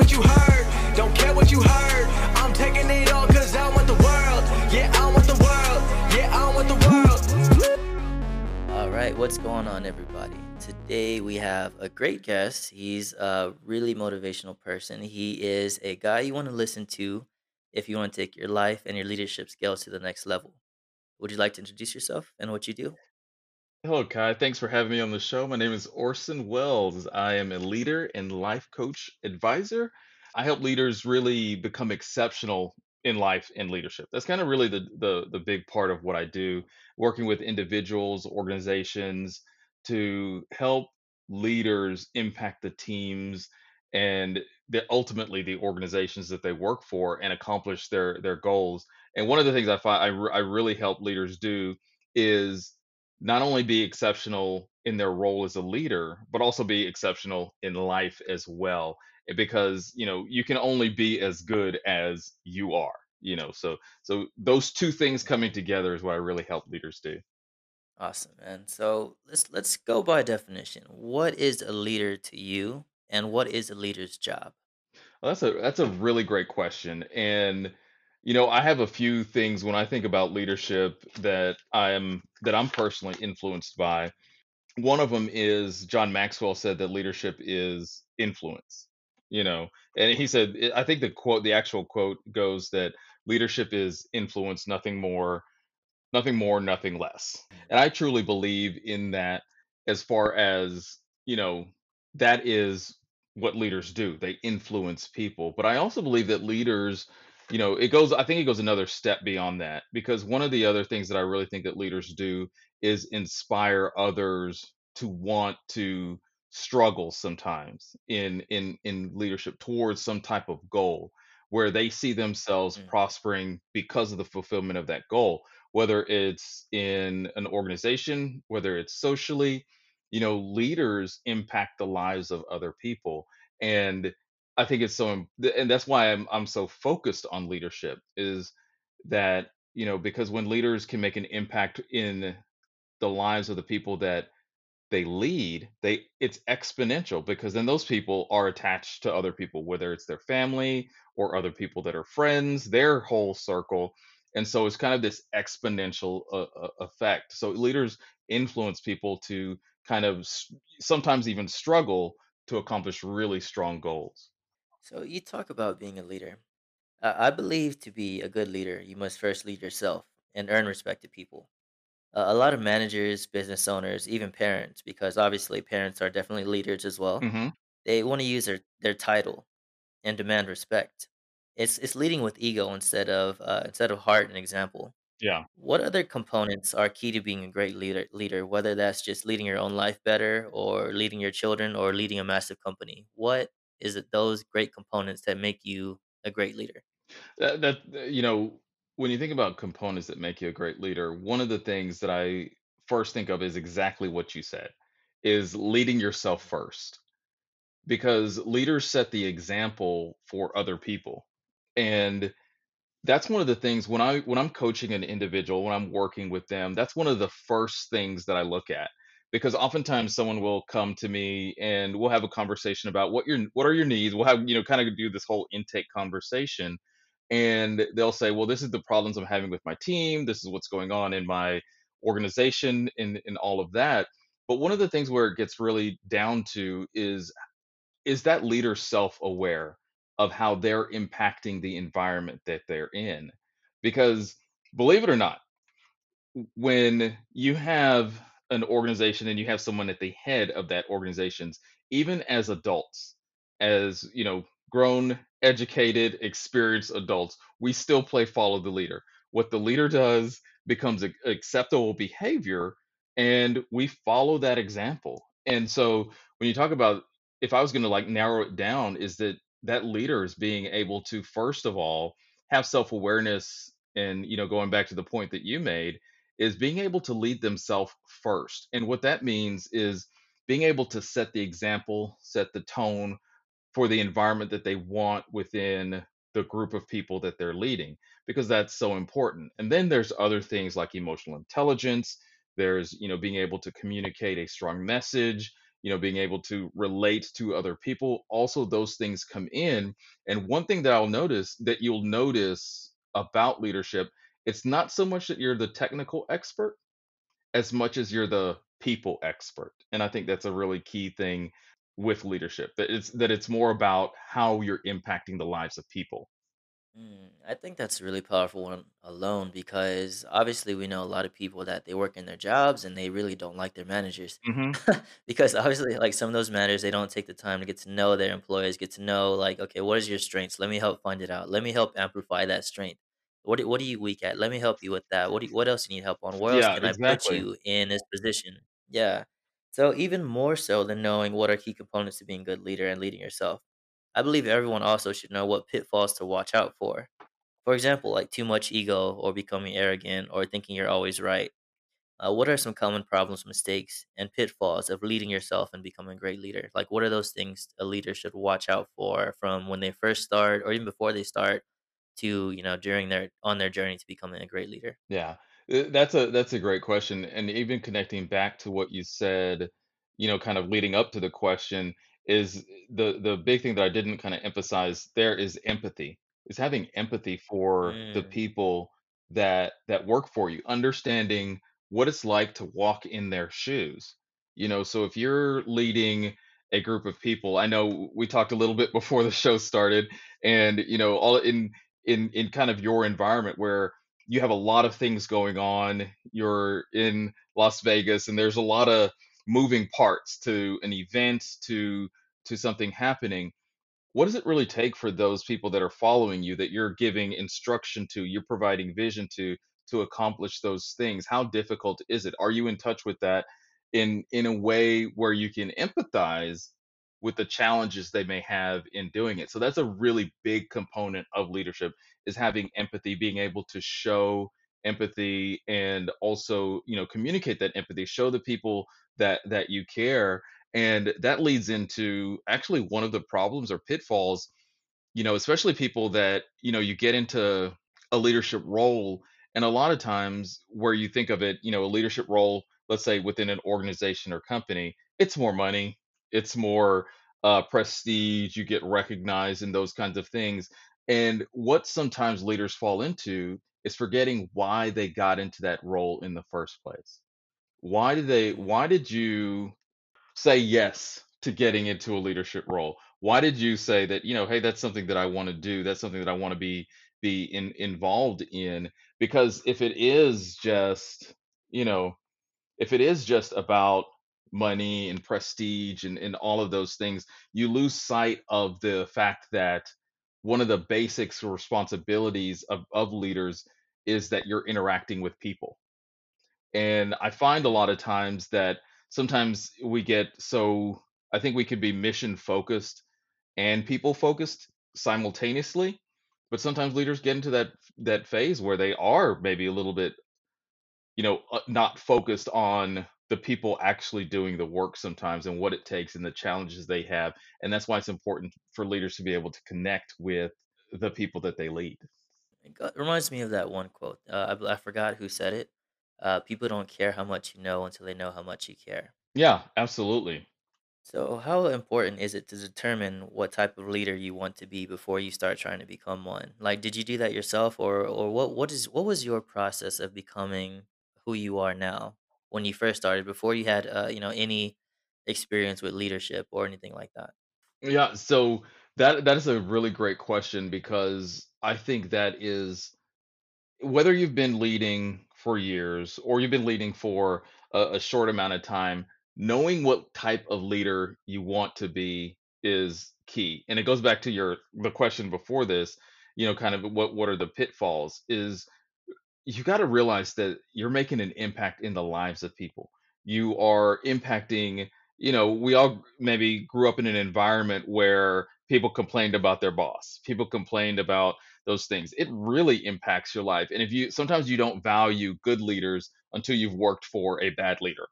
what you heard. Don't care what you heard. I'm taking it all cause I want the world. Yeah, I want the world. Yeah, I want the world. All right, what's going on, everybody? Today we have a great guest. He's a really motivational person. He is a guy you want to listen to if you want to take your life and your leadership skills to the next level. Would you like to introduce yourself and what you do? Hello, Kai. Thanks for having me on the show. My name is Orson Wells. I am a leader and life coach advisor. I help leaders really become exceptional in life and leadership. That's kind of really the the the big part of what I do, working with individuals, organizations to help leaders impact the teams and the, ultimately the organizations that they work for and accomplish their their goals. And one of the things I find I, I really help leaders do is not only be exceptional in their role as a leader, but also be exceptional in life as well. eh, Because, you know, you can only be as good as you are, you know. So so those two things coming together is what I really help leaders do. Awesome, And So let's let's go by definition. What is a leader to you, and what is a leader's job? Well, that's a that's a really great question. And you know, I have a few things when I think about leadership that I am that I'm personally influenced by. One of them is John Maxwell said that leadership is influence, you know. And he said eh, I think the quote the actual quote goes that leadership is influence, nothing more nothing more, nothing less. And I truly believe in that as far as, you know, that is what leaders do. They influence people. But I also believe that leaders, you know, it goes, I think it goes another step beyond that because one of the other things that I really think that leaders do is inspire others to want to struggle sometimes in in in leadership towards some type of goal where they see themselves Mm, prospering because of the fulfillment of that goal whether it's in an organization, whether it's socially, you know, leaders impact the lives of other people. And I think it's so, and that's why I'm, I'm so focused on leadership is that, you know, because when leaders can make an impact in the lives of the people that they lead, they it's exponential because then those people are attached to other people, whether it's their family or other people that are friends, their whole circle. And so it's kind of this exponential uh, uh, effect. So leaders influence people to kind of sometimes even struggle to accomplish really strong goals. So you talk about being a leader. Uh, I believe to be a good leader, you must first lead yourself and earn respect to people. Uh, a lot of managers, business owners, even parents, because obviously parents are definitely leaders as well. hmm They want to use their, their title and demand respect. It's it's leading with ego instead of uh, instead of heart and example. Yeah. What other components are key to being a great leader? Leader, whether that's just leading your own life better, or leading your children, or leading a massive company. What is it? Those great components that make you a great leader. That, that uh, you know, when you think about components that make you a great leader, one of the things that I first think of is exactly what you said, is leading yourself first because leaders set the example for other people. And that's one of the things when I when I'm coaching an individual, when I'm working with them, that's one of the first things that I look at. Because oftentimes someone will come to me and we'll have a conversation about what your what are your needs. We'll have, you know, kind of do this whole intake conversation. And they'll say, Well, this is the problems I'm having with my team, this is what's going on in my organization and, and all of that. But one of the things where it gets really down to is is that leader self-aware of how they're impacting the environment that they're in? Because believe it or not, when you have an organization and you have someone at the head of that organizations, even as adults, as you know, grown, educated, experienced adults, we still play follow the leader. What the leader does becomes acceptable behavior, and we follow that example. And so when you talk about if I was going to like narrow it down, is that that leader is being able to first of all have self-awareness and you know going back to the point that you made is being able to lead themselves first. And what that means is being able to set the example, set the tone for the environment that they want within the group of people that they're leading, because that's so important. And then there's other things like emotional intelligence. There's, you know, being able to communicate a strong message, you know being able to relate to other people also those things come in and one thing that i'll notice that you'll notice about leadership it's not so much that you're the technical expert as much as you're the people expert and i think that's a really key thing with leadership that it's that it's more about how you're impacting the lives of people Mm, I think that's a really powerful one alone because obviously we know a lot of people that they work in their jobs and they really don't like their managers. hmm because obviously like some of those managers they don't take the time to get to know their employees, get to know like okay, what is your strengths? Let me help find it out. Let me help amplify that strength. What do- what are you weak at? Let me help you with that. What do you, what else you need help on? Where else yeah can I put exactly you in this position? Yeah. So even more so than knowing what are key components to being a good leader and leading yourself. I believe everyone also should know what pitfalls to watch out for for example, like too much ego or becoming arrogant or thinking you're always right. Uh, what are some common problems, mistakes, and pitfalls of leading yourself and becoming a great leader? Like, what are those things a leader should watch out for from when they first start, or even before they start, to you know during their on their journey to becoming a great leader? Yeah, uh, that's a that's a great question, and even connecting back to what you said, you know, kind of leading up to the question is the the big thing that I didn't kind of emphasize there is empathy. Is having empathy for the Mm, people that that work for you, understanding what it's like to walk in their shoes. You know, so if you're leading a group of people, I know we talked a little bit before the show started, and you know, all in in in kind of your environment where you have a lot of things going on. You're in Las Vegas, and there's a lot of moving parts to an event, to to something happening what does it really take for those people that are following you that you're giving instruction to you're providing vision to to accomplish those things how difficult is it are you in touch with that in in a way where you can empathize with the challenges they may have in doing it so that's a really big component of leadership is having empathy being able to show empathy and also you know communicate that empathy show the people that that you care and that leads into actually one of the problems or pitfalls, you know, especially people that, you know, you get into a leadership role. And a lot of times where you think of it, you know, a leadership role, let's say within an organization or company, it's more money, it's more uh, prestige, you get recognized and those kinds of things. And what sometimes leaders fall into is forgetting why they got into that role in the first place. Why did they, why did you say yes to getting into a leadership role? Why did you say that, you know, hey, that's something that I want to do. That's something that I want to be be in, involved in because if it is just, you know, if it is just about money and prestige and, and all of those things, you lose sight of the fact that one of the basics responsibilities of, of leaders is that you're interacting with people. And I find a lot of times that sometimes we get so I think we could be mission focused and people focused simultaneously, but sometimes leaders get into that that phase where they are maybe a little bit, you know, uh, not focused on the people actually doing the work sometimes and what it takes and the challenges they have. And that's why it's important for leaders to be able to connect with the people that they lead. It got- reminds me of that one quote. Uh, I, I forgot who said it. Uh, people don't care how much you know until they know how much you care. Yeah, absolutely. So, how important is it to determine what type of leader you want to be before you start trying to become one? Like, did you do that yourself, or or what what is what was your process of becoming who you are now when you first started before you had uh, you know any experience with leadership or anything like that? Yeah, so that that is a really great question because I think that is whether you've been leading for years or you've been leading for a, a short amount of time, knowing what type of leader you want to be is key. And it goes back to your the question before this, you know, kind of what what are the pitfalls is you got to realize that you're making an impact in the lives of people. You are impacting, you know, we all maybe grew up in an environment where people complained about their boss, people complained about those things. It really impacts your life. And if you sometimes you don't value good leaders until you've worked for a bad leader.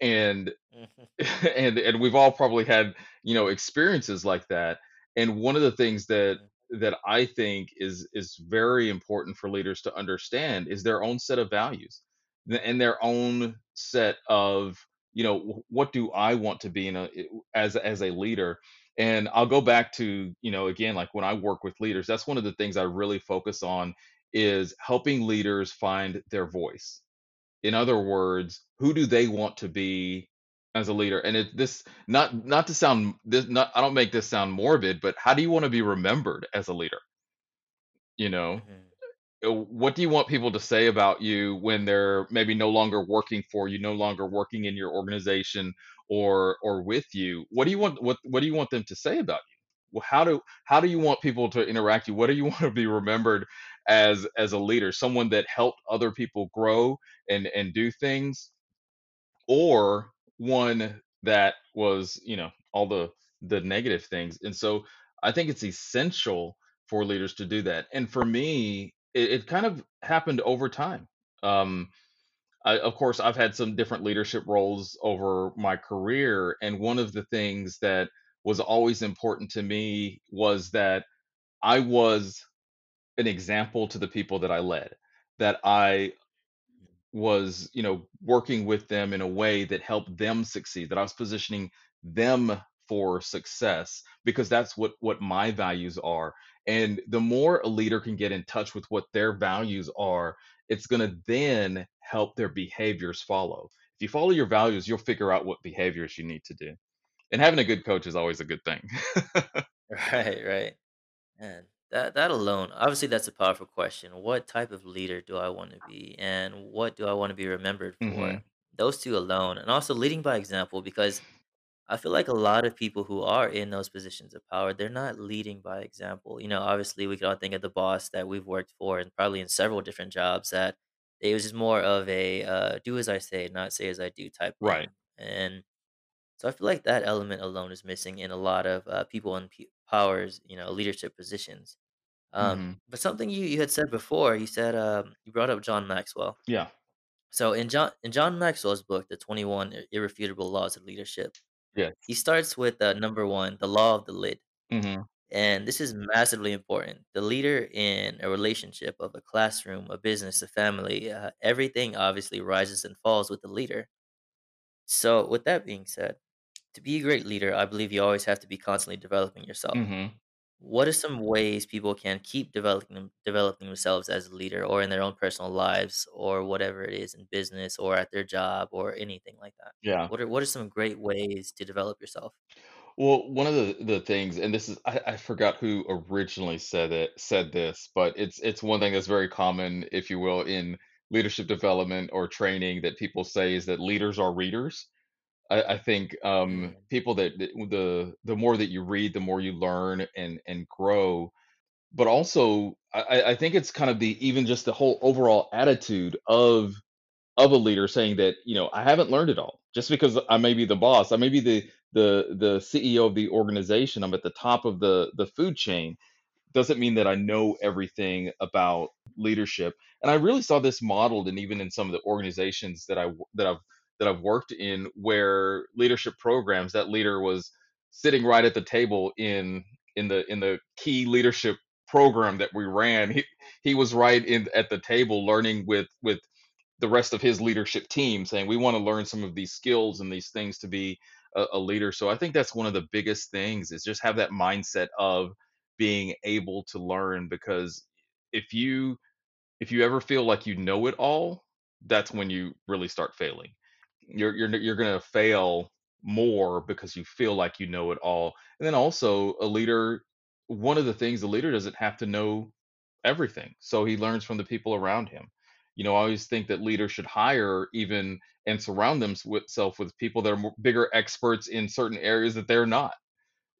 And Mhm. and and we've all probably had you know experiences like that and one of the things that Mhm. That i think is is very important for leaders to understand is their own set of values and their own set of you know what do i want to be in a as as a leader? And i'll go back to you know again like when i work with leaders that's one of the things i really focus on is helping leaders find their voice. In other words who do they want to be as a leader and it this not not to sound this not i don't make this sound morbid but how do you want to be remembered as a leader you know hmm uh, what do you want people to say about you when they're maybe no longer working for you, no longer working in your organization or or with you? What do you want what what do you want them to say about you? Well, how do how do you want people to interact you? What do you want to be remembered as as a leader? Someone that helped other people grow and and do things or one that was, you know, all the the negative things. And so I think it's essential for leaders to do that. And for me, it, it kind of happened over time. Um, I, of course, I've had some different leadership roles over my career, and one of the things that was always important to me was that I was an example to the people that I led. That I was, you know, working with them in a way that helped them succeed, that I was positioning them for success because that's what what my values are. And the more a leader can get in touch with what their values are, it's going to then help their behaviors follow. If you follow your values, you'll figure out what behaviors you need to do. And having a good coach is always a good thing. Right, right. Man, that that alone, obviously, that's a powerful question. What type of leader do I want to be, and what do I want to be remembered for? hmm Those two alone, and also leading by example, because I feel like a lot of people who are in those positions of power, they're not leading by example. You know, obviously, we can all think of the boss that we've worked for, and probably in several different jobs that it was just more of a uh, "do as I say, not say as I do" type Right. thing, and so I feel like that element alone is missing in a lot of uh, people in p- powers, you know, leadership positions. Um, hmm but something you, you had said before, you said um, you brought up John Maxwell. Yeah. So in John in John Maxwell's book, The Twenty One Irrefutable Laws of Leadership, Yes. he starts with uh, number one, the law of the lid, hmm and this is massively important. The leader in a relationship of a classroom, a business, a family, uh, everything obviously rises and falls with the leader. So with that being said, to be a great leader, I believe you always have to be constantly developing yourself. hmm What are some ways people can keep developing them, developing themselves as a leader, or in their own personal lives, or whatever it is in business, or at their job, or anything like that? Yeah. What are what are some great ways to develop yourself? Well, one of the the things, and this is I, I forgot who originally said it said this, but it's it's one thing that's very common, if you will, in leadership development or training that people say is that leaders are readers. I, I think um, Mm, people that that- the the more that you read, the more you learn and and grow. But also, I, I I think it's kind of the even just the whole overall attitude of of a leader saying that, you know, I haven't learned it all. Just because I may be the boss, I may be the the the CEO of the organization, I'm at the top of the the food chain, doesn't mean that I know everything about leadership. And I really saw this modeled and even in some of the organizations that I that I've that I've worked in where leadership programs that leader was sitting right at the table in in the in the key leadership program that we ran. He he was right in at the table learning with with the rest of his leadership team saying we want to learn some of these skills and these things to be a, a leader so i think that's one of the biggest things is just have that mindset of being able to learn because if you if you ever feel like you know it all that's when you really start failing you're you're you're going to fail more because you feel like you know it all and then also a leader one of the things the leader doesn't have to know everything. So he learns from the people around him. You know, I always think that leaders should hire even and surround themselves with people that are more, bigger experts in certain areas that they're not.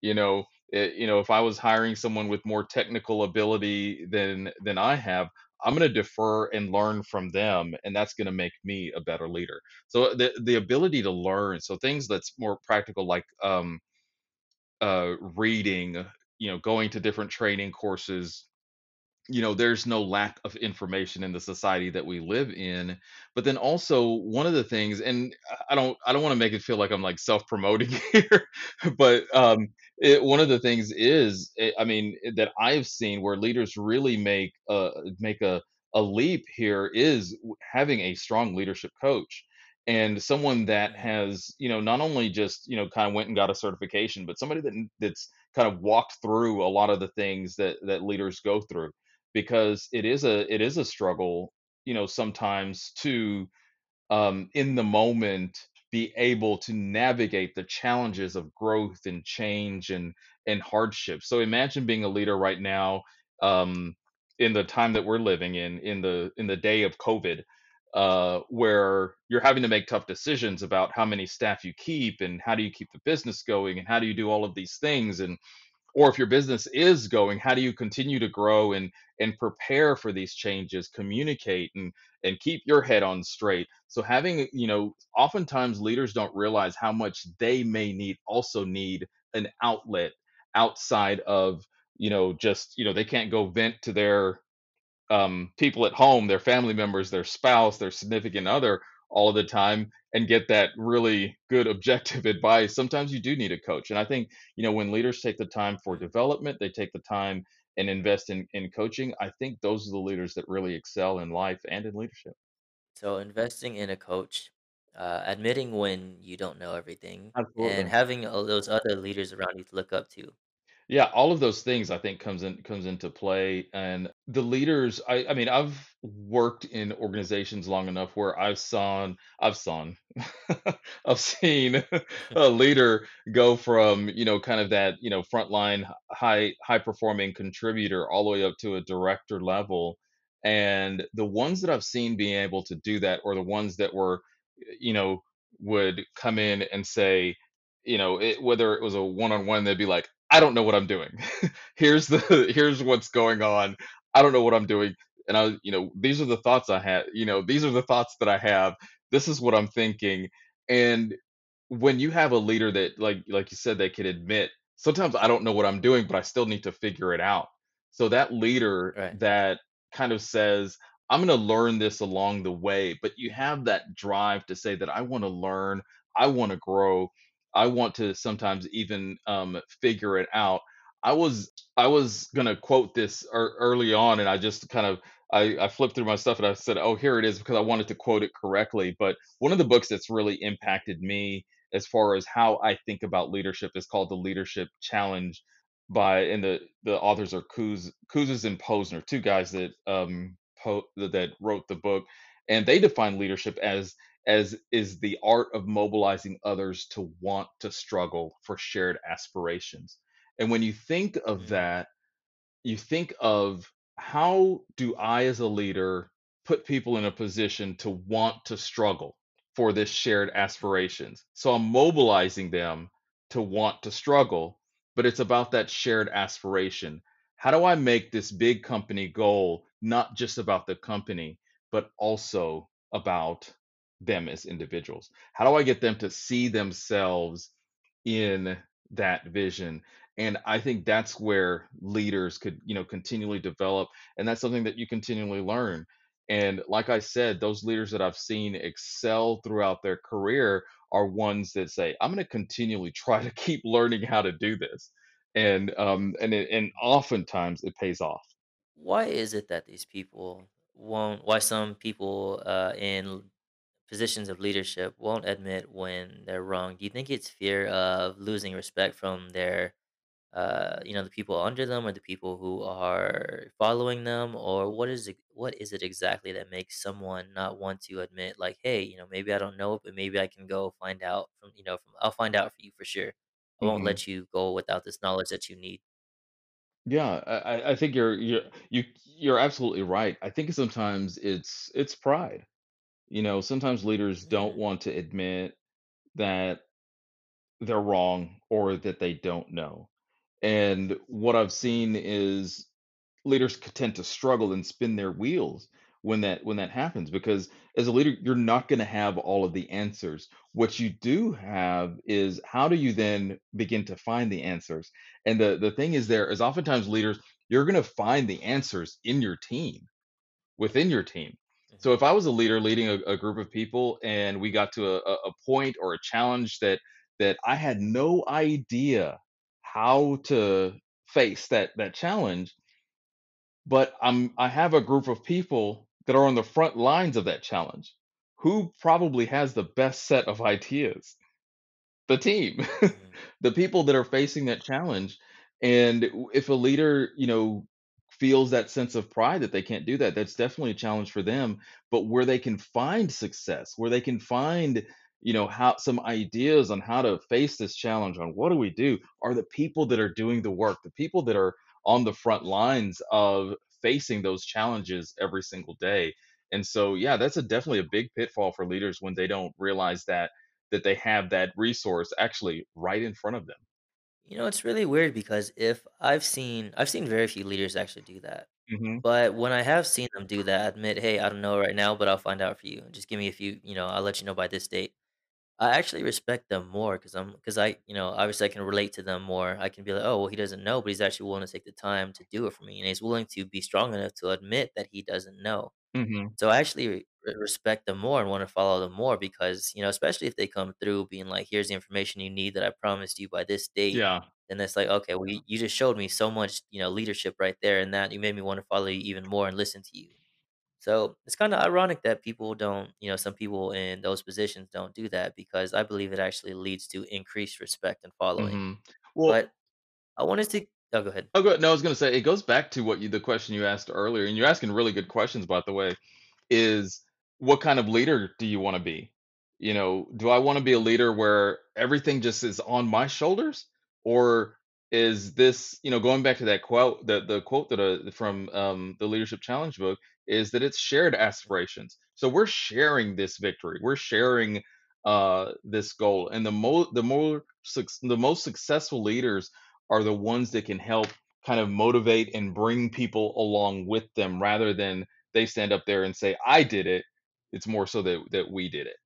You know, it, you know, if I was hiring someone with more technical ability than than I have, I'm going to defer and learn from them, and that's going to make me a better leader. So the the ability to learn, so things that's more practical, like um, uh, reading, you know, going to different training courses, you know there's no lack of information in the society that we live in but then also one of the things and i don't i don't want to make it feel like i'm like self-promoting here but um it, one of the things is eh, i mean eh, that i've seen where leaders really make uh make a a leap here is having a strong leadership coach and someone that Mhm. has you know not only just you know kind of went and got a certification but somebody that that's kind of walked through a lot of the things that that leaders go through because it is a it is a struggle you know sometimes to um, in the moment be able to navigate the challenges of growth and change and and hardship. So imagine being a leader right now um, in the time that we're living in in the in the day of COVID, uh, where you're having to make tough decisions about how many staff you keep and how do you keep the business going and how do you do all of these things and or if your business is going how do you continue to grow and and prepare for these changes communicate and and keep your head on straight? So having you know oftentimes leaders don't realize how much they may need also need an outlet outside of you know just you know they can't go vent to their um, people at home, their family members, their spouse, their significant other all of the time and get that really good objective advice. Sometimes you do need a coach. And I think, you know, when leaders take the time for development, they take the time and invest in, in coaching, I think those are the leaders that really excel in life and in leadership. So investing in a coach, uh, admitting when you don't know everything, and Absolutely. having all those other leaders around you to look up to. Yeah, all of those things I think comes in comes into play, and the leaders. I I mean, I've worked in organizations long enough where I've saw I've saw I've seen a leader go from you know kind of that you know frontline high high performing contributor all the way up to a director level, and the ones that I've seen being able to do that, or the ones that were you know would come in and say you know, it, whether it was a one-on-one, they'd be like, "I don't know what I'm doing. here's the here's what's going on. I don't know what I'm doing." And I, you know, these are the thoughts I had. You know, these are the thoughts that I have. This is what I'm thinking. And when you have a leader that, like like you said, they can admit, sometimes I don't know what I'm doing, but I still need to figure it out. So that leader Right. that kind of says, I'm going to learn this along the way, but you have that drive to say that I want to learn, I want to grow, I want to sometimes even um, figure it out. I was I was gonna quote this ear early on, and I just kind of I, I flipped through my stuff and I said, "Oh, here it is," because I wanted to quote it correctly. But one of the books that's really impacted me as far as how I think about leadership is called The Leadership Challenge by and the the authors are Kuz Kouzes and Posner, two guys that um po- that wrote the book, and they define leadership as as is the art of mobilizing others to want to struggle for shared aspirations. And when you think of Mm, that, you think of how do I, as a leader, put people in a position to want to struggle for this shared aspirations? So I'm mobilizing them to want to struggle, but it's about that shared aspiration. How do I make this big company goal not just about the company, but also about them as individuals? How do I get them to see themselves in that vision? and i think that's where leaders could you know continually develop and that's something that you continually learn and like i said those leaders that i've seen excel throughout their career are ones that say i'm going to continually try to keep learning how to do this and um and it, and oftentimes it pays off Why is it that these people won't? Why some people uh, in positions of leadership won't admit when they're wrong? Do you think it's fear of losing respect from their uh, you know, the people under them or the people who are following them, or what is it? What is it exactly that makes someone not want to admit, like, hey, you know, maybe I don't know it, but maybe I can go find out from, you know, from I'll find out for you for sure. I won't hmm let you go without this knowledge that you need. yeah I, I I think you're you're you you're absolutely right i think sometimes it's it's pride you know sometimes leaders don't want to admit that they're wrong or that they don't know. And what I've seen is leaders tend to struggle and spin their wheels when that when that happens because as a leader you're not going to have all of the answers what you do have is how do you then begin to find the answers and the the thing is there is oftentimes leaders you're going to find the answers in your team within your team. So if I was a leader leading a, a group of people and we got to a, a point or a challenge that that I had no idea how to face that that challenge, but I'm I have a group of people that are on the front lines of that challenge who probably has the best set of ideas? The team, the people that are facing that challenge. And if a leader, you know, feels that sense of pride that they can't do that, that's definitely a challenge for them. But where they can find success, where they can find, you know, how some ideas on how to face this challenge, on what do we do, are the people that are doing the work, the people that are on the front lines of facing those challenges every single day. And so, yeah, that's a definitely a big pitfall for leaders when they don't realize that that they have that resource actually right in front of them. You know, it's really weird because if I've seen I've seen very few leaders actually do that. Mhm. But when I have seen them do that, admit, "Hey, I don't know right now, but I'll find out for you. Just give me a few, you know, I'll let you know by this date." I actually respect them more because I'm because I, you know, obviously I can relate to them more. I can be like, "Oh, well, he doesn't know, but he's actually willing to take the time to do it for me, and he's willing to be strong enough to admit that he doesn't know." Mhm. So I actually re- re- respect them more and want to follow them more because, you know, especially if they come through being like, here's the information you need that I promised you by this date. Yeah. And it's like, okay, well, you you just showed me so much, you know, leadership right there and that you made me want to follow you even more and listen to you. So it's kind of ironic that people don't, you know, some people in those positions don't do that because I believe it actually leads to increased respect and following. Mhm. Well But I wanted to, oh, go ahead. oh, good. No, I was gonna say, it goes back to what you the question you asked earlier, and you're asking really good questions, by the way. is what kind of leader do you want to be? You know, do I want to be a leader where everything just is on my shoulders, or is this, you know, going back to that quote, the the quote that uh, from um, the Leadership Challenge book is that it's shared aspirations. So we're sharing this victory, we're sharing uh, this goal, and the more the more suc the most successful leaders are the ones that can help kind of motivate and bring people along with them rather than they stand up there and say, "I did it." It's more so that that we did it.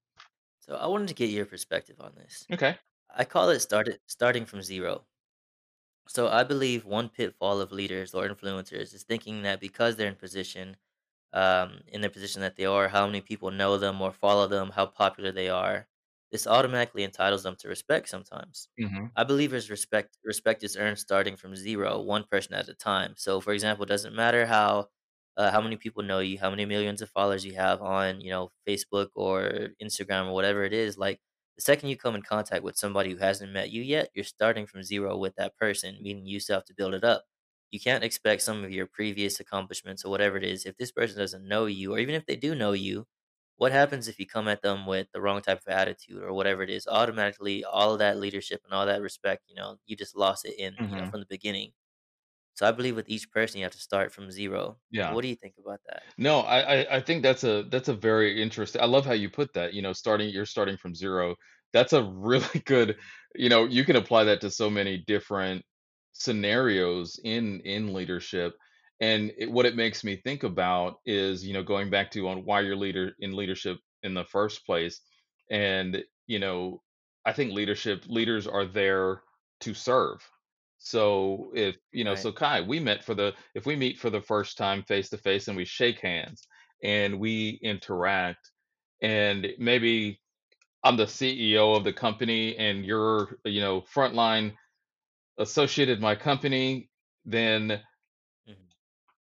So I wanted to get your perspective on this. Okay. I call it started starting from zero. So I believe one pitfall of leaders or influencers is thinking that because they're in position, um, in the position that they are, how many people know them or follow them, how popular they are, this automatically entitles them to respect sometimes. Mhm. I believe is respect respect is earned starting from zero, one person at a time. So for example, it doesn't matter how uh, how many people know you, how many millions of followers you have on, you know, Facebook or Instagram or whatever it is, like the second you come in contact with somebody who hasn't met you yet, you're starting from zero with that person, meaning you still have to build it up. You can't expect some of your previous accomplishments or whatever it is. If this person doesn't know you, or even if they do know you, what happens if you come at them with the wrong type of attitude or whatever it is? Automatically, all of that leadership and all that respect, you know, you just lost it in, you know, Mhm. from the beginning. So I believe with each person, you have to start from zero. Yeah. What do you think about that? No, I, I I think that's a that's a very interesting. I love how you put that. You know, starting you're starting from zero. That's a really good. You know, you can apply that to so many different scenarios in in leadership. And it, what it makes me think about is, you know, going back to on why you're leader in leadership in the first place. And you know, I think leadership leaders are there to serve. So if you know, Right. so Kai, we met for the if we meet for the first time face to face and we shake hands and we interact and maybe I'm the CEO of the company and you're, you know, frontline associated my company, then Mhm.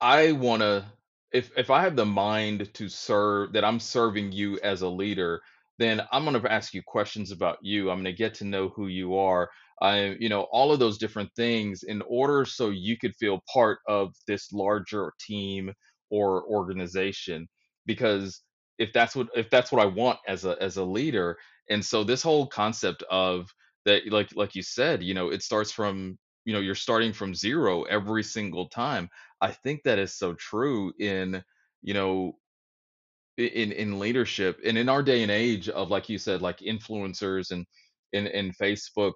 I wanna if if I have the mind to serve that I'm serving you as a leader, then I'm gonna ask you questions about you. I'm gonna get to know who you are. I, you know, all of those different things in order so you could feel part of this larger team or organization. Because if that's what if that's what I want as a as a leader, and so this whole concept of that, like like you said, you know, it starts from you know you're starting from zero every single time I think that is so true in, you know, in in leadership and in our day and age of like you said, like influencers and in in Facebook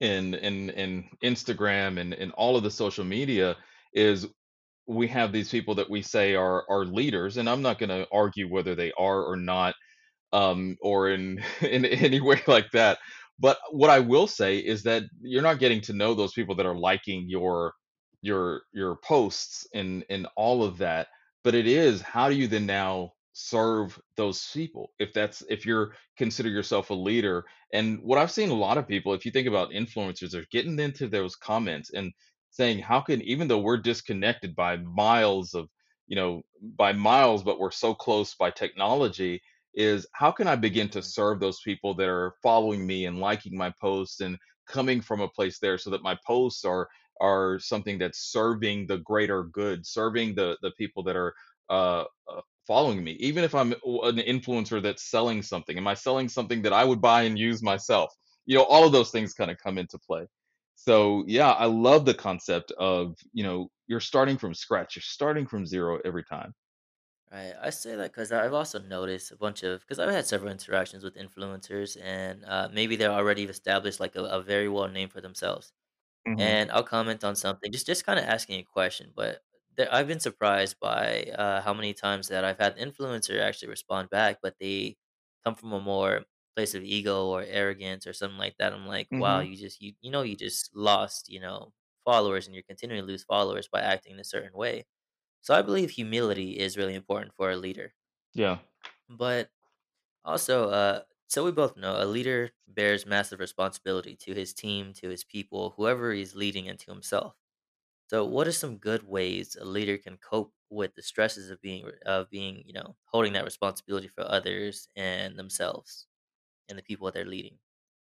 and and and Instagram and and all of the social media is we have these people that we say are are leaders, and I'm not going to argue whether they are or not um, or in in any way like that. But what I will say is that you're not getting to know those people that are liking your your your posts and and all of that. But it is how do you then now serve those people if that's if you're consider yourself a leader and what i've seen a lot of people if you think about influencers are getting into those comments and saying how can even though we're disconnected by miles of you know by miles but we're so close by technology is how can I begin to Mm, serve those people that are following me and liking my posts and coming from a place there so that my posts are are something that's serving the greater good, serving the the people that are uh, uh following me. Even if I'm an influencer that's selling something, am I selling something that I would buy and use myself? You know, all of those things kind of come into play. So yeah, I love the concept of, you know, you're starting from scratch. You're starting from zero every time. Right. I say that because I've also noticed a bunch of because I've had several interactions with influencers, and uh, maybe they're already established like a, a very well name for themselves. hmm and I'll comment on something, just just kind of asking a question. But there, I've been surprised by uh, how many times that I've had the influencer actually respond back, but they come from a more place of ego or arrogance or something like that. I'm like, wow, hmm you just you you know you just lost you know followers, and you're continuing to lose followers by acting in a certain way. So I believe humility is really important for a leader. Yeah. But also, uh, so we both know a leader bears massive responsibility to his team, to his people, whoever he's leading, and to himself. So, what are some good ways a leader can cope with the stresses of being of being, you know, holding that responsibility for others and themselves and the people they're leading?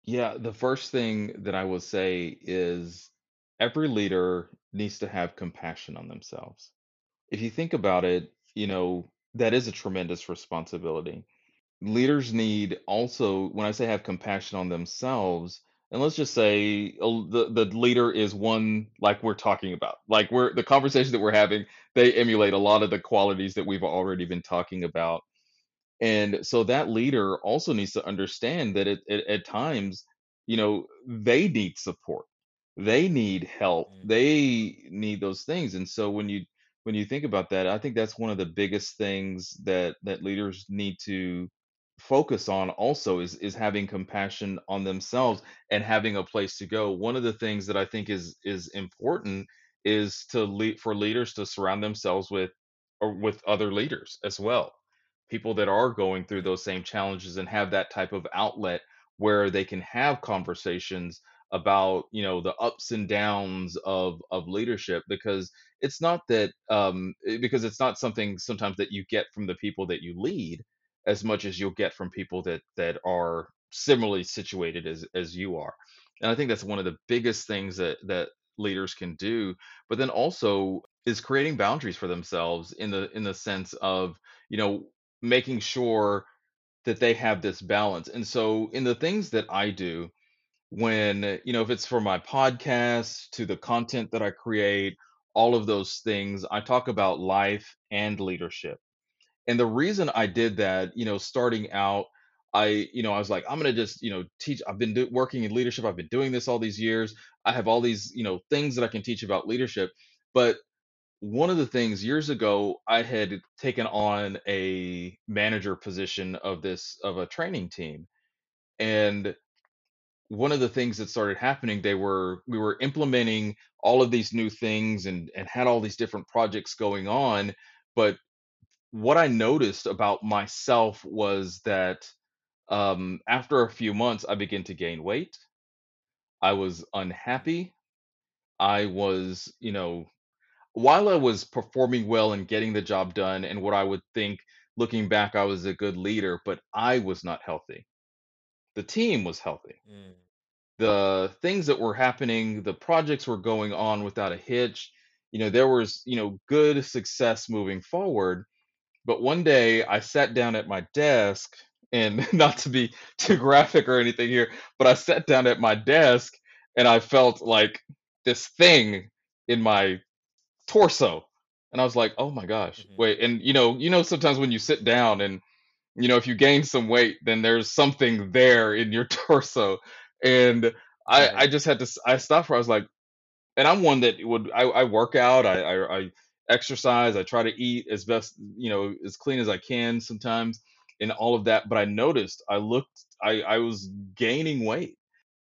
Yeah, the first thing that I will say is every leader needs to have compassion on themselves. If you think about it, you know, that is a tremendous responsibility. Leaders need also, when I say have compassion on themselves, and let's just say uh, the the leader is one like we're talking about, like we're the conversation that we're having, they emulate a lot of the qualities that we've already been talking about and so that leader also needs to understand that it, it, at times, you know, they need support. They need help. Mm, They need those things. And so when you when you think about that, I think that's one of the biggest things that that leaders need to focus on also is is having compassion on themselves and having a place to go. One of the things that I think is is important is to lead for leaders to surround themselves with or with other leaders as well people that are going through those same challenges and have that type of outlet where they can have conversations about you know the ups and downs of of leadership because it's not that um eh, because it's not something sometimes that you get from the people that you lead as much as you'll get from people that that are similarly situated as as you are and i think that's one of the biggest things that that leaders can do but then also is creating boundaries for themselves in the in the sense of you know making sure that they have this balance. And so in the things that I do, when, uh, you know, if it's for my podcast to the content that I create, all of those things, I talk about life and leadership. And the reason I did that, you know, starting out, I, you know, I was like, I'm gonna just, you know, teach. I've been do- working in leadership. I've been doing this all these years. I have all these, you know, things that I can teach about leadership. But one of the things years ago I had taken on a manager position of this of a training team. And one of the things that started happening, they were we were implementing all of these new things and and had all these different projects going on. But what I noticed about myself was that um, after a few months, I began to gain weight. I was unhappy. I was, you know, while I was performing well and getting the job done and what I would think looking back I was a good leader, but I was not healthy. The team was healthy. mm, The things that were happening, the projects were going on without a hitch. You know, there was, you know, good success moving forward. But one day I sat down at my desk and not to be too graphic or anything here, but I sat down at my desk and I felt like this thing in my torso. And I was like, "Oh my gosh, mhm. wait." And you know, you know, sometimes when you sit down and you know, if you gain some weight, then there's something there in your torso. And I, I just had to i stopped where I was like, and I'm one that would, I, I work out, I, I, I exercise, I try to eat as best, you know, as clean as I can sometimes, and all of that. But I noticed, I looked, I, I was gaining weight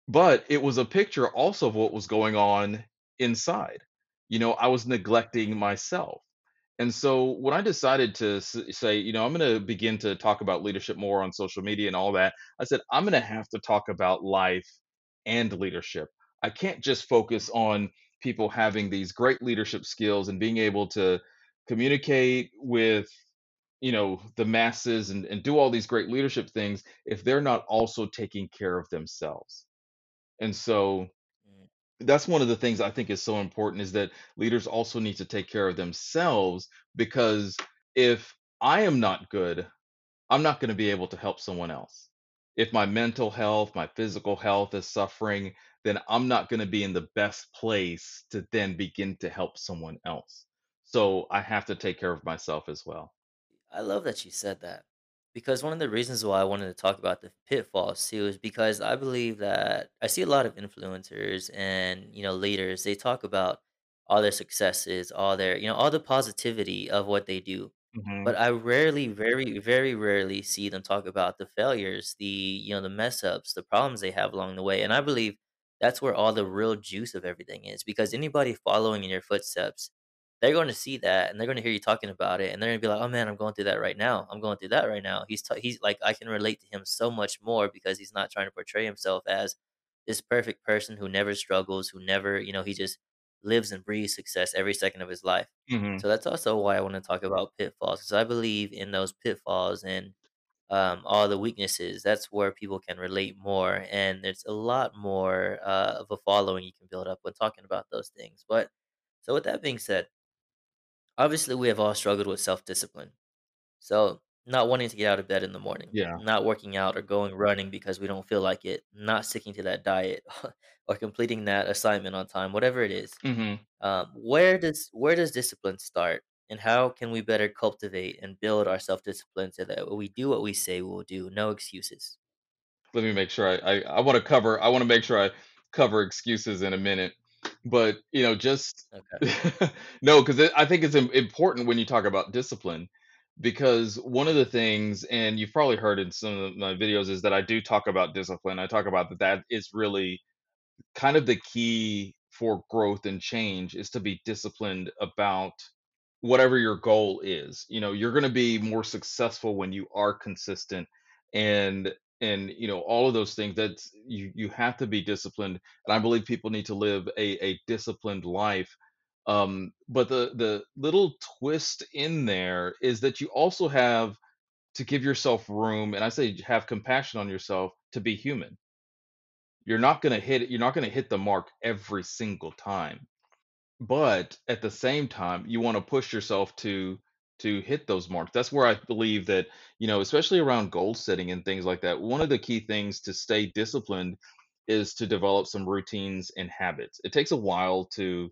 but it was a picture also of what was going on inside. You know, I was neglecting myself. And so when I decided to say, you know, I'm going to begin to talk about leadership more on social media and all that, I said, I'm going to have to talk about life and leadership. I can't just focus on people having these great leadership skills and being able to communicate with you know the masses and, and do all these great leadership things if they're not also taking care of themselves and so that's one of the things i think is so important is that leaders also need to take care of themselves because if i am not good i'm not going to be able to help someone else. If my mental health my physical health is suffering then i'm not going to be in the best place to then begin to help someone else. So i have to take care of myself as well. I love that you said that because one of the reasons why I wanted to talk about the pitfalls too is because I believe that I see a lot of influencers and you know leaders they talk about all their successes, all their you know all the positivity of what they do. hmm But I rarely, very, very rarely see them talk about the failures, the you know the mess ups, the problems they have along the way. And I believe that's where all the real juice of everything is because anybody following in your footsteps they're going to see that and they're going to hear you talking about it and they're going to be like, "Oh man, I'm going through that right now. I'm going through that right now." He's t- he's like I can relate to him so much more because he's not trying to portray himself as this perfect person who never struggles, who never, you know, he just lives and breathes success every second of his life. hmm So that's also why I want to talk about pitfalls because I believe in those pitfalls and um, all the weaknesses. That's where people can relate more, and there's a lot more uh, of a following you can build up when talking about those things. But so with that being said Obviously, we have all struggled with self discipline. So, not wanting to get out of bed in the morning, Yeah. not working out or going running because we don't feel like it, not sticking to that diet or completing that assignment on time, whatever it is. hmm Um, where does where does discipline start, and how can we better cultivate and build our self discipline so that we do what we say we will do? No excuses. Let me make sure I I, I want to cover. I want to make sure I cover excuses in a minute, but you know, just Okay. no, because I think it's im- important when you talk about discipline, because one of the things, and you've probably heard in some of my videos, is that I do talk about discipline. I talk about that that is really kind of the key for growth and change is to be disciplined about whatever your goal is you know you're going to be more successful when you are consistent and and you know all of those things that's you you have to be disciplined and i believe people need to live a a disciplined life um but the the little twist in there is that you also have to give yourself room and i say have compassion on yourself to be human. You're not going to hit it you're not going to hit the mark every single time but at the same time you want to push yourself to to hit those marks. That's where i believe that you know especially around goal setting and things like that one of the key things to stay disciplined is to develop some routines and habits. It takes a while to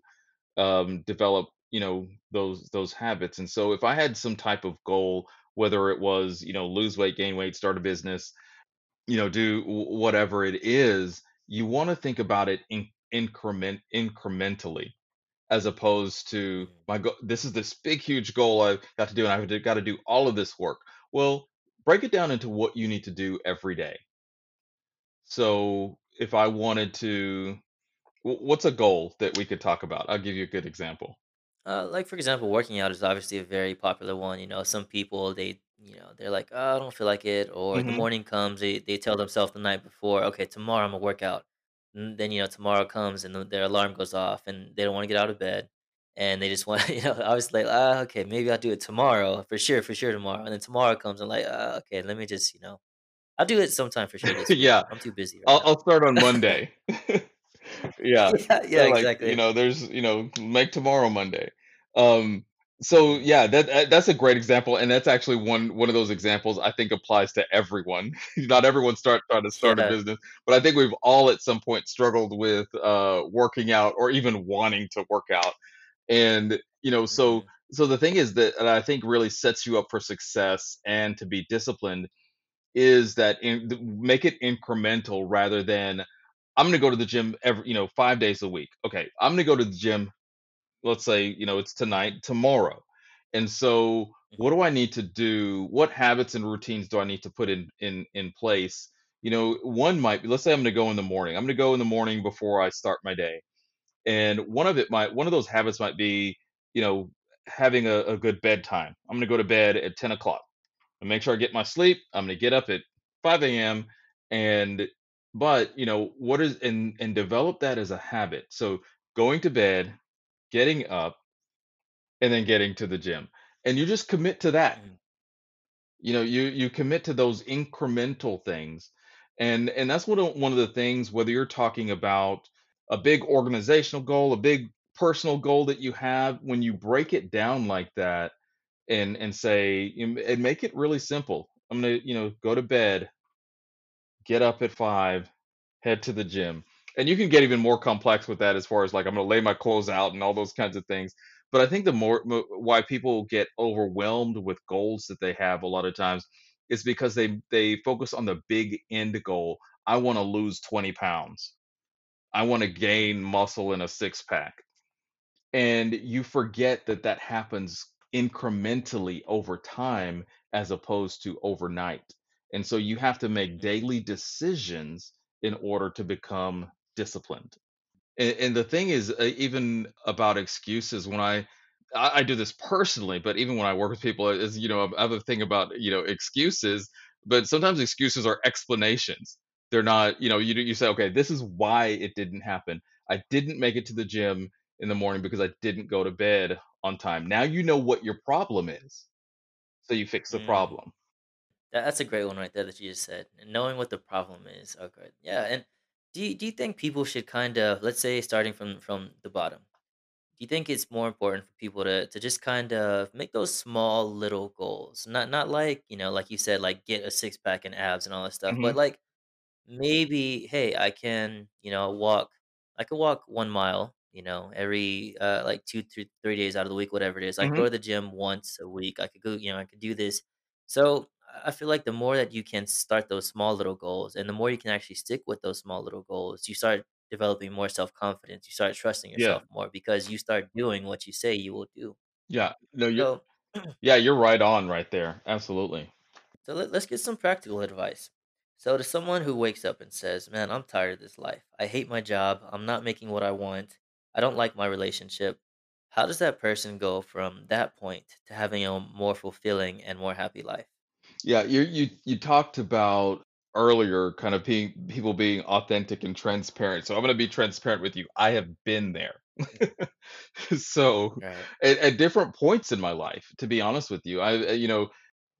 um, develop you know those those habits. And so if i had some type of goal whether it was you know lose weight gain weight start a business you know do wh- whatever it is you want to think about it in increment incrementally as opposed to Mm. my go- this is this big huge goal I've got to do and I've got to do all of this work. Well, break it down into what you need to do every day. So if I wanted to, what's a goal that we could talk about? I'll give you a good example. Uh, like for example, working out is obviously a very popular one. You know, some people they you know they're like, oh, I don't feel like it, or the hmm morning comes, they they tell themselves the night before, okay, tomorrow I'm gonna work out. And then you know tomorrow comes and the- their alarm goes off and they don't want to get out of bed, and they just want you know I was like, ah, okay, maybe I'll do it tomorrow for sure, for sure tomorrow. And then tomorrow comes and like, ah, okay, let me just you know I'll do it sometime for sure yeah, I'm too busy right I'll. I'll start on Monday. Yeah. yeah, yeah, They're like, you know, there's, you know, make tomorrow Monday. Um, so yeah, that that- that's a great example, and that's actually one one of those examples I think applies to everyone. Not everyone start trying to start a business, but I think we've all at some point struggled with uh, working out or even wanting to work out. And you know, so hmm so the thing is that I think really sets you up for success and to be disciplined is that in, make it incremental rather than I'm going to go to the gym every, you know, 5 days a week. Okay, I'm going to go to the gym, let's say, you know, it's tonight, tomorrow. And so what hmm do I need to do? What habits and routines do I need to put in in in place? You know, one might be let's say I'm going to go in the morning. I'm going to go in the morning before I start my day. And one of it might one of those habits might be, you know, having a, a good bedtime. I'm going to go to bed at 10 o'clock and make sure I get my sleep. I'm going to get up at 5 a.m. and but you know what is and and develop that as a habit. So going to bed, getting up, and then getting to the gym, and you just commit to that. Mm. You know, you you commit to those incremental things. And and that's one of uh, one of the things whether you're talking about a big organizational goal, a big personal goal that you have, when you break it down like that and and say and make it really simple. I'm gonna, you know, go to bed, get up at five, head to the gym. And you can get even more complex with that as far as like I'm going to lay my clothes out and all those kinds of things. But I think the more mo- why people get overwhelmed with goals that they have a lot of times is because they they focus on the big end goal. I want to lose 20 pounds. I want to gain muscle in a six pack and you forget that that happens incrementally over time as opposed to overnight and so you have to make daily decisions in order to become disciplined and, and the thing is uh, even about excuses when I, I i do this personally but even when i work with people is you know I have a thing about you know excuses but sometimes excuses are explanations they're not you know you you say okay this is why it didn't happen i didn't make it to the gym in the morning because i didn't go to bed on time now you know what your problem is so you fix the Mm. problem That, that's a great one right there that you just said. And knowing what the problem is. Okay. Yeah. And do you, do you think people should kind of, let's say, starting from from the bottom, do you think it's more important for people to to just kind of make those small little goals? Not not like, you know, like you said, like get a six pack and abs and all that stuff, but hmm like Maybe, hey, I can, you know, walk I could walk 1 mile, you know, every, uh, like, 2 to 3 days out of the week, whatever it is. I could go hmm to the gym once a week. I could go you know, I could do this. So, I feel like the more that you can start those small little goals and the more you can actually stick with those small little goals, you start developing more self-confidence. You start trusting yeah yourself more because you start doing what you say you will do. yeah no you're So yeah you're right on right there absolutely So let, let's get some practical advice. So, to someone who wakes up and says, Man, I'm tired of this life. I hate my job. I'm not making what I want. I don't like my relationship. How does that person go from that point to having a more fulfilling and more happy life? Yeah, you you you talked about earlier kind of being people being authentic and transparent. So I'm going to be transparent with you. I have been there. So Right. at, at different points in my life, to be honest with you, I you know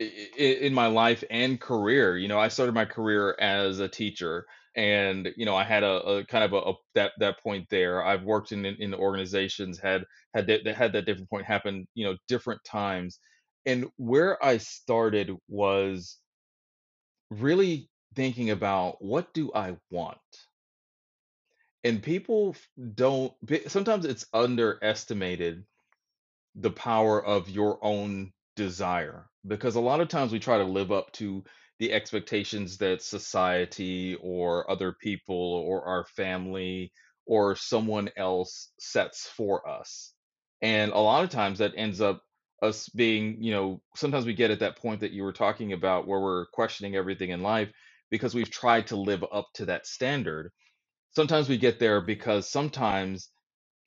i- i- in my life and career, you know, I started my career as a teacher and you know, I had a, a kind of a, a that that point there. I've worked in in in organizations had had that that had that different point happen, you know, different times and where I started was really thinking about what do I want? And people don't, sometimes it's underestimated the power of your own desire because a lot of times we try to live up to the expectations that society or other people or our family or someone else sets for us and a lot of times that ends up us being you know sometimes we get at that point that you were talking about where we're questioning everything in life because we've tried to live up to that standard sometimes we get there because sometimes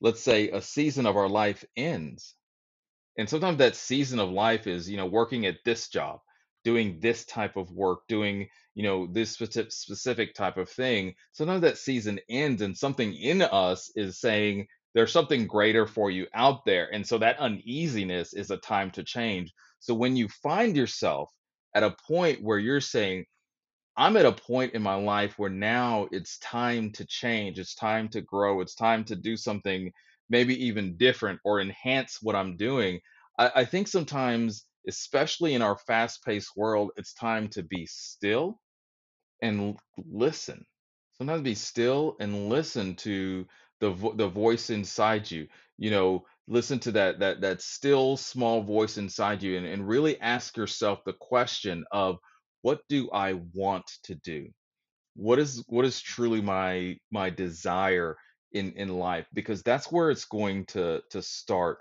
let's say a season of our life ends and sometimes that season of life is, you know, working at this job, doing this type of work, doing, you know, this speci- specific type of thing. Sometimes that season ends and something in us is saying there's something greater for you out there. And so that uneasiness is a time to change. So when you find yourself at a point where you're saying, I'm at a point in my life where now it's time to change. It's time to grow. It's time to do something maybe even different or enhance what I'm doing. I, I think sometimes, especially in our fast paced world, it's time to be still and listen. Sometimes be still and listen to the vo- the voice inside you. You know, listen to that that that still small voice inside you, and, and really ask yourself the question of what do I want to do? What is what is truly my my desire in in life? Because that's where it's going to to start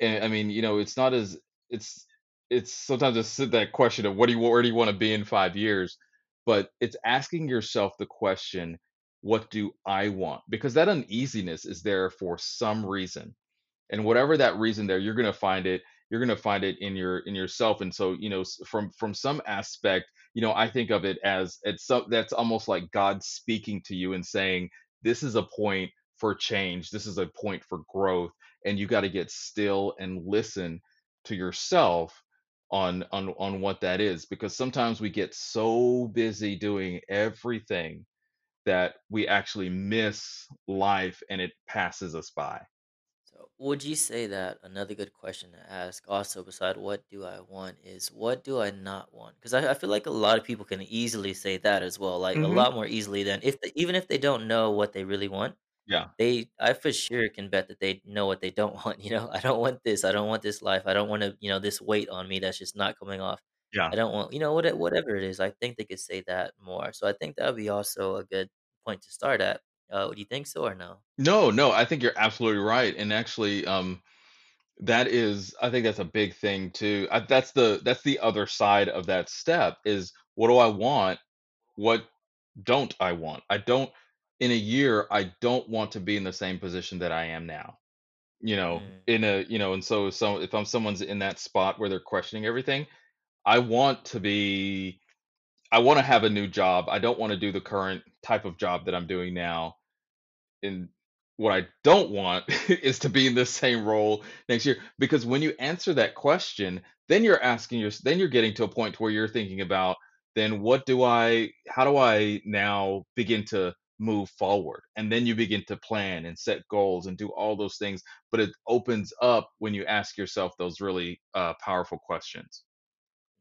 and I mean, you know, it's not as it's it's sometimes it's that question of what do you where do you want to be in five years, but it's asking yourself the question, what do I want? Because that uneasiness is there for some reason and whatever that reason there you're going to find it you're going to find it in your in yourself and so you know from from some aspect you know i think of it as it's so that's almost like god speaking to you and saying this is a point for change this is a point for growth and you got to get still and listen to yourself on on on what that is because sometimes we get so busy doing everything that we actually miss life and it passes us by. So, would you say that another good question to ask, also beside what do I want, is what do I not want? Because I, I feel like a lot of people can easily say that as well, like a hmm lot more easily than if they, even if they don't know what they really want, Yeah, they I for sure can bet that they know what they don't want. You know, I don't want this. I don't want this life. I don't want to, you know, this weight on me that's just not coming off. Yeah. I don't want, you know, what, whatever it is. I think they could say that more. So I think that would be also a good point to start at. Uh, do you think so or no? No, no, I think you're absolutely right. And actually, um, that is, I think that's a big thing too. I, that's the that's the other side of that step is what do I want? What don't I want? I don't in a year, I don't want to be in the same position that I am now. You know, Mm, in a, you know, and so so if I'm someone's in that spot where they're questioning everything, I want to be I want to have a new job. I don't want to do the current type of job that I'm doing now and what I don't want is to be in the same role next year because when you answer that question, then you're asking your then you're getting to a point where you're thinking about then what do I how do I now begin to move forward? And then you begin to plan and set goals and do all those things, but it opens up when you ask yourself those really uh, powerful questions.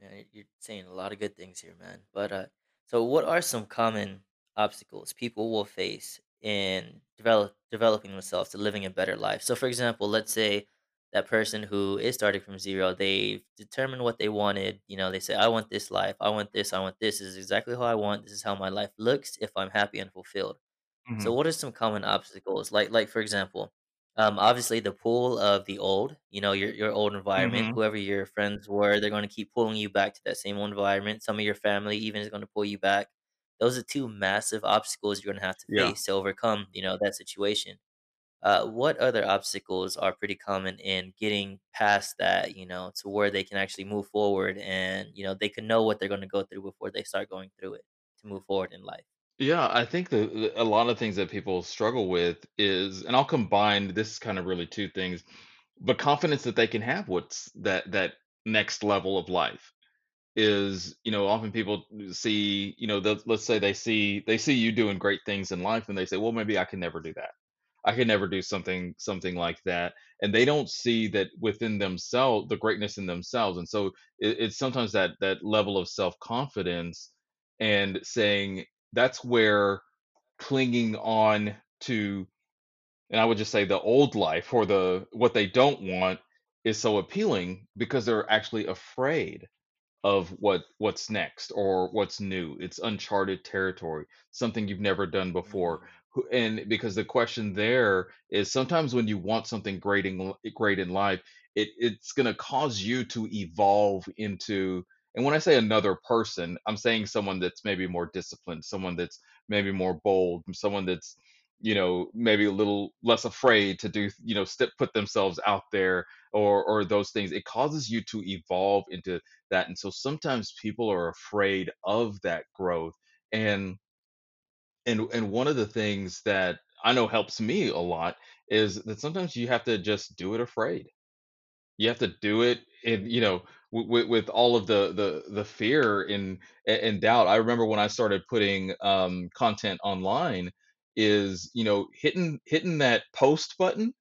Yeah, y- you're saying a lot of good things here, man. But uh, so what are some common obstacles people will face in develop developing themselves to living a better life? So, for example, let's say that person who is starting from zero, they've determined what they wanted. You know, they say, "I want this life. I want this. I want this. This is exactly how I want. This is how my life looks if I'm happy and fulfilled." So Mhm. what are some common obstacles? Like like for example, um, obviously the pool of the old, you know, your your old environment, Mhm. whoever your friends were, they're going to keep pulling you back to that same old environment. Some of your family even is going to pull you back. Those are two massive obstacles you're going to have to Yeah. face to overcome, you know, that situation. Uh, what other obstacles are pretty common in getting past that, you know, to where they can actually move forward and, you know, they can know what they're going to go through before they start going through it to move forward in life. Yeah, I think the, the a lot of things that people struggle with is, and I'll combine this is kind of really two things, but confidence that they can have what's that that next level of life is, you know, often people see, you know, the, let's say they see they see you doing great things in life and they say, well, maybe I can never do that. I can never do something something like that, and they don't see that within themselves the greatness in themselves, and so it, it's sometimes that that level of self confidence and saying that's where clinging on to and I would just say the old life or the what they don't want is so appealing because they're actually afraid of what what's next or what's new. It's uncharted territory, something you've never done before. Mm, Who- And because the question there is sometimes when you want something great in great in life, it it's going to cause you to evolve into and when I say another person, I'm saying someone that's maybe more disciplined, someone that's maybe more bold, someone that's you know maybe a little less afraid to do you know step put themselves out there or or those things. It causes you to evolve into that and so sometimes people are afraid of that growth and and and one of the things that i know helps me a lot is that sometimes you have to just do it afraid. You have to do it and you know with, with all of the the the fear and and doubt i remember when i started putting um content online is you know hitting hitting that post button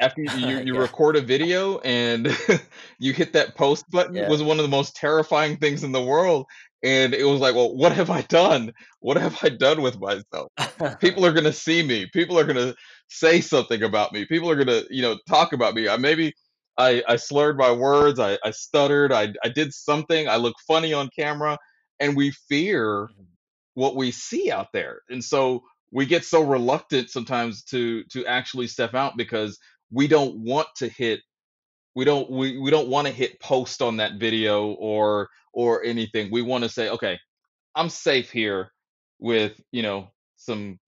after you you yeah, record a video and you hit that post button yeah. was one of the most terrifying things in the world, and it was like, "Well, what have I done? What have I done with myself?" People are gonna see me. People are gonna say something about me. People are gonna, you know, talk about me. I maybe I I slurred my words. I I stuttered. I I did something. I look funny on camera, and we fear Mhm. what we see out there. And so we get so reluctant sometimes to to actually step out because we don't want to hit we don't we, we don't want to hit post on that video or or anything. We want to say, okay, I'm safe here with, you know, some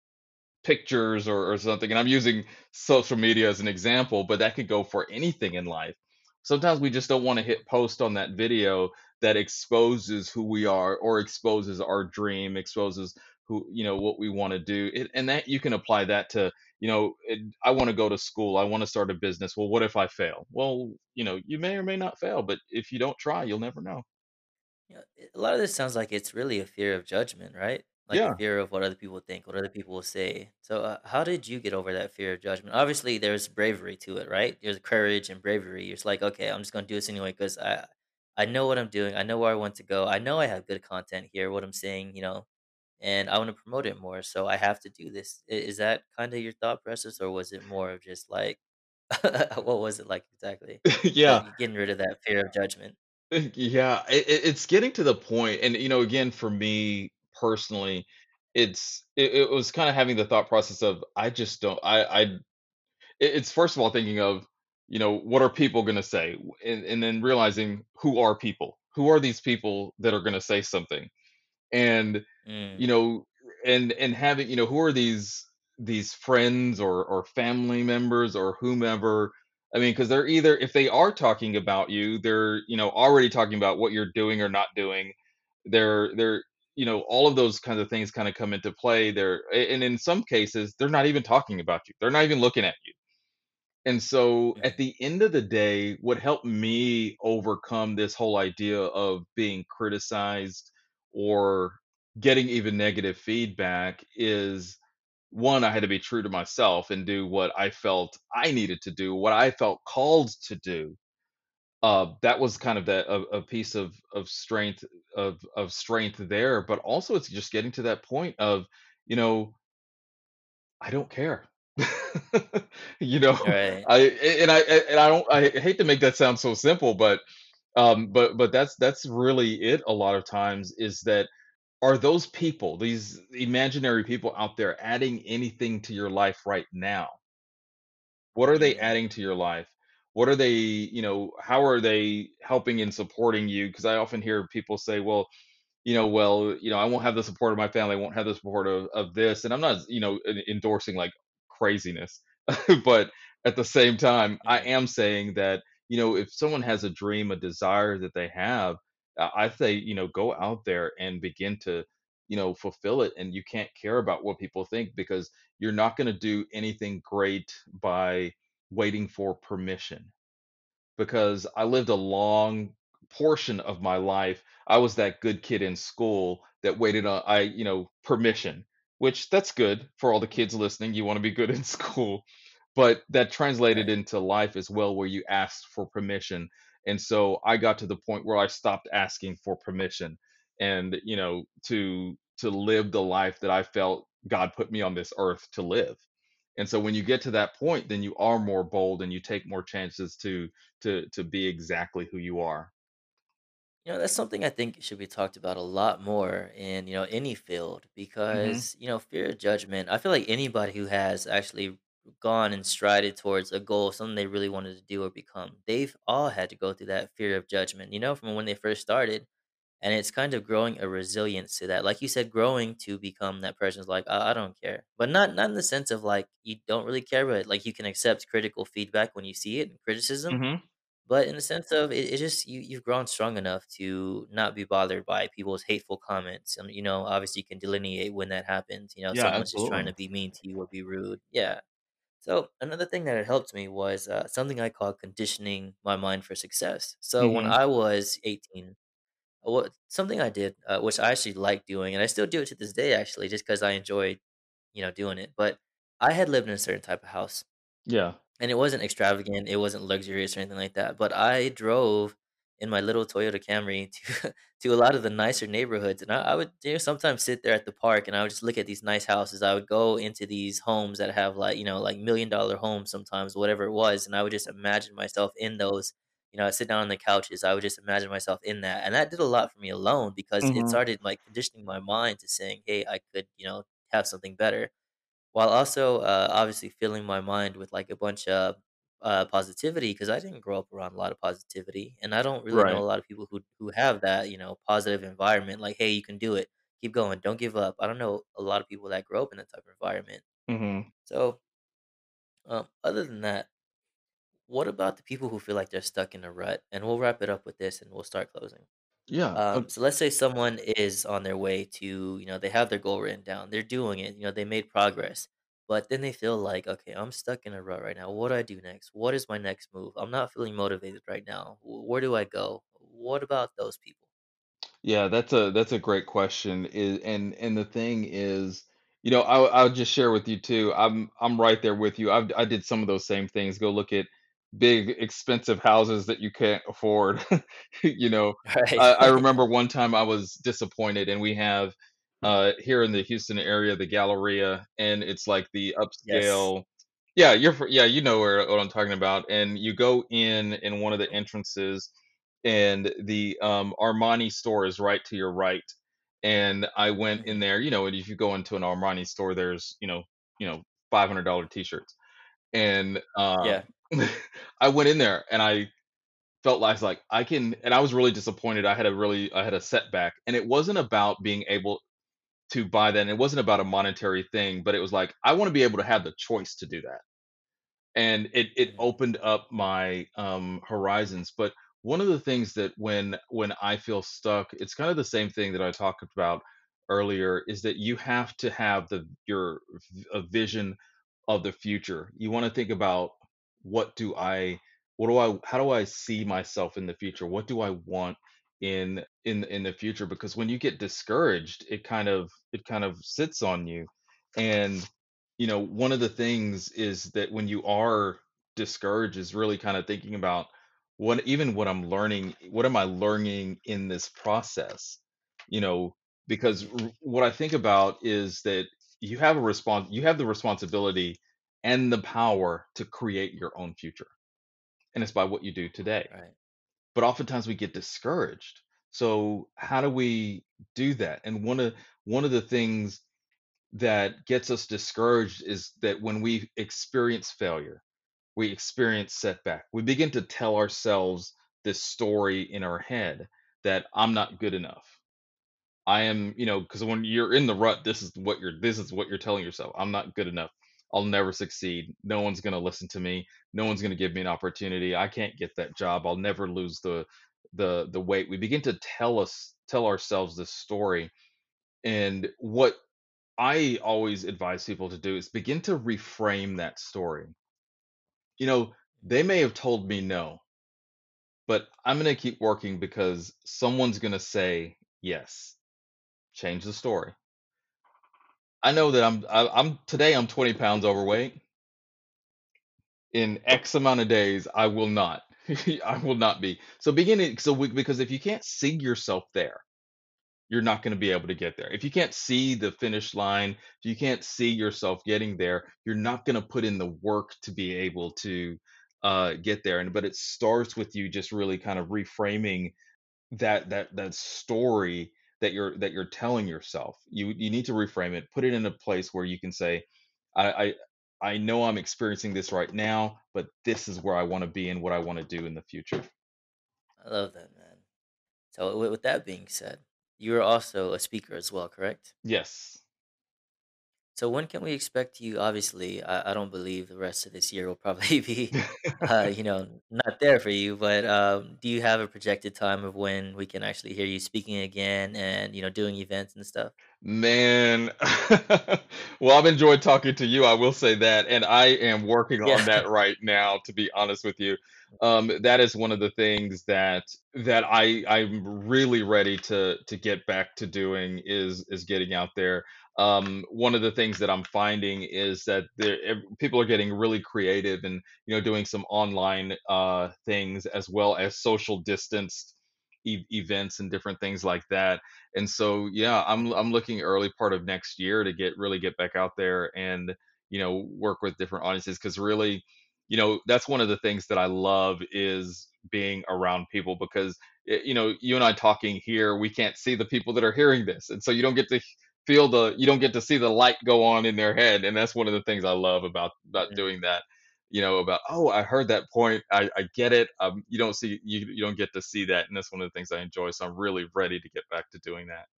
pictures or, or something. And I'm using social media as an example, but that could go for anything in life. Sometimes we just don't want to hit post on that video that exposes who we are or exposes our dream, exposes who you know what we want to do it, and that you can apply that to you know it, i want to go to school i want to start a business well what if i fail well you know you may or may not fail but if you don't try you'll never know You know, a lot of this sounds like it's really a fear of judgment, right? Like yeah fear of what other people think, what other people will say. So, uh, how did you get over that fear of judgment? Obviously, there's bravery to it, right? There's courage and bravery. It's like, okay, I'm just gonna do this anyway because I, I know what I'm doing. I know where I want to go. I know I have good content here. What I'm saying, you know, and I want to promote it more. So I have to do this. I- Is that kind of your thought process, or was it more of just like, what was it like exactly? yeah That getting rid of that fear of judgment. yeah it, it- it's getting to the point and you know again for me personally it's it, it was kind of having the thought process of i just don't i i it- it's first of all thinking of you know what are people going to say and, and then realizing who are people? Who are these people that are going to say something? And Mm, you know and and having you know who are these these friends or or family members or whomever? I mean because they're either if they are talking about you they're you know already talking about what you're doing or not doing they're they're you know all of those kinds of things kind of come into play there and in some cases they're not even talking about you they're not even looking at you and so at the end of the day, what helped me overcome this whole idea of being criticized or getting even negative feedback is one, I had to be true to myself and do what I felt I needed to do, what I felt called to do. Uh, that was kind of that a, a piece of of strength of of strength there, but also it's just getting to that point of, you know, I don't care. You know, Right. I and I and I don't I hate to make that sound so simple, but um but but that's that's really it a lot of times is that are those people, these imaginary people out there adding anything to your life right now? What are they Mm, adding to your life? What are they, you know, how are they helping and supporting you? Because I often hear people say, well, you know, well, you know, I won't have the support of my family, I won't have the support of, of this. And I'm not, you know, en- endorsing like craziness, but at the same time, I am saying that, you know, if someone has a dream, a desire that they have, uh, I say, you know, go out there and begin to, you know, fulfill it. And you can't care about what people think because you're not going to do anything great by waiting for permission because I lived a long portion of my life. I was that good kid in school that waited on I, you know, permission, which that's good for all the kids listening. You want to be good in school, but that translated into life as well, where you asked for permission. And so I got to the point where I stopped asking for permission and, you know, to to live the life that I felt God put me on this earth to live. And so when you get to that point, then you are more bold and you take more chances to to to be exactly who you are. You know, that's something I think should be talked about a lot more in, you know, any field Mhm. because, you know, fear of judgment, I feel like anybody who has actually gone and strided towards a goal, something they really wanted to do or become, they've all had to go through that fear of judgment, you know, from when they first started. And it's kind of growing a resilience to that. Like you said, growing to become that person's like, I, I don't care. But not not in the sense of like you don't really care, but like you can accept critical feedback when you see it and criticism Mhm. But in the sense of it, it just you you've grown strong enough to not be bothered by people's hateful comments. And you know, obviously you can delineate when that happens. You know, Yeah, someone's just trying absolutely. to be mean to you or be rude. Yeah. So another thing that had helped me was uh, something I call conditioning my mind for success. So when Mhm. I was 18, what something I did, uh, which I actually like doing, and I still do it to this day, actually, just because I enjoy, you know, doing it. But I had lived in a certain type of house Yeah. and it wasn't extravagant, it wasn't luxurious or anything like that, but I drove in my little Toyota Camry to to a lot of the nicer neighborhoods, and I I would, you know, sometimes sit there at the park, and I would just look at these nice houses. I would go into these homes that have, like, you know, like, million-dollar homes sometimes, whatever it was, and I would just imagine myself in those. You know, I'd sit down on the couches, I would just imagine myself in that, and that did a lot for me alone because it Mhm. started, like, conditioning my mind to saying, "Hey, I could, you know, have something better." While also, uh, obviously filling my mind with, like, a bunch of, uh, positivity because I didn't grow up around a lot of positivity, and I don't really know Right. a lot of people who who have that, you know, positive environment, like, "Hey, you can do it. Keep going. Don't give up." I don't know a lot of people that grow up in that type of environment. Mhm. So, um, other than that, what about the people who feel like they're stuck in a rut? And we'll wrap it up with this, and we'll start closing. Yeah. uh, Um, so let's say someone is on their way to, you know, they have their goal written down, they're doing it, you know, they made progress, but then they feel like, okay, I'm stuck in a rut right now. What do I do next? What is my next move? I'm not feeling motivated right now. Wh- Where do I go? What about those people? Yeah, that's a that's a great question. Is and and the thing is, you know, I'll I'll just share with you too. I'm I'm right there with you. I've I did some of those same things. Go look at big expensive houses that you can't afford. You know, Right. I, I remember one time I was disappointed, and we have uh here in the Houston area the Galleria, and it's like the yes. upscale. Yeah, you're yeah, you know where what I'm talking about. And you go in in one of the entrances and the um, Armani store is right to your right. And I went in hmm there, you know, and if you go into an Armani store, there's, you know, you know, $500 t-shirts. And uh, Yeah. I went in there and I felt like, like I can, and I was really disappointed. I had a really, I had a setback, and it wasn't about being able to buy that. And it wasn't about a monetary thing, but it was like I want to be able to have the choice to do that and it it hmm opened up my um horizons but one of the things that when when i feel stuck it's kind of the same thing that i talked about earlier is that you have to have the your a vision of the future you want to think about what do i what do i how do i see myself in the future? What do i want in in in the future? Because when you get discouraged it kind of it kind of sits on you. And you know, one of the things is that when you are discouraged is really kind of thinking about what even what I'm learning, what am I learning in this process? You know, because r- what I think about is that you have a response, you have the responsibility and the power to create your own future. And it's by what you do today. Right. But oftentimes we get discouraged. So how do we do that? And one of one of the things that gets us discouraged is that when we experience failure, we experience setback, we begin to tell ourselves this story in our head that I'm not good enough. I am, you know, because when you're in the rut, this is what you're this is what you're telling yourself. I'm not good enough. I'll never succeed. No one's going to listen to me. No one's going to give me an opportunity. I can't get that job. I'll never lose the the the weight. We begin to tell us tell ourselves this story and what I always advise people to do is begin to reframe that story. You know, they may have told me no, but I'm going to keep working because someone's going to say yes. Change the story. I know that I'm I, I'm today I'm 20 pounds overweight. In X amount of days, I will not. I will not be. So beginning so we, because if you can't see yourself there, you're not going to be able to get there. If you can't see the finish line, if you can't see yourself getting there, you're not going to put in the work to be able to uh, get there. And but it starts with you just really kind of reframing that that that story that you're that you're telling yourself. You you need to reframe it, put it in a place where you can say, I I, I know I'm experiencing this right now, but this is where I want to be and what I want to do in the future. I love that, man. So wi- with that being said, you're also a speaker as well, correct? Yes. So when can we expect you? Obviously, I, I don't believe the rest of this year will probably be, uh, you know, not there for you. But um, do you have a projected time of when we can actually hear you speaking again and you know doing events and stuff? Man, well, I've enjoyed talking to you. I will say that, and I am working on Yeah. that right now. To be honest with you, um, that is one of the things that that I I'm really ready to to get back to doing is is getting out there. Um, one of the things that I'm finding is that there people are getting really creative and you know doing some online uh, things as well as social distanced e- events and different things like that. And so yeah i'm i'm looking early part of next year to get really get back out there and you know work with different audiences because really you know that's one of the things that i love is being around people because eh, you know you and i talking here we can't see the people that are hearing this. And so you don't get to feel the you don't get to see the light go on in their head and that's one of the things i love about about Mhm. doing that you know about oh i heard that point i, I get it um, you don't see you, you don't get to see that and that's one of the things i enjoy so i'm really ready to get back to doing that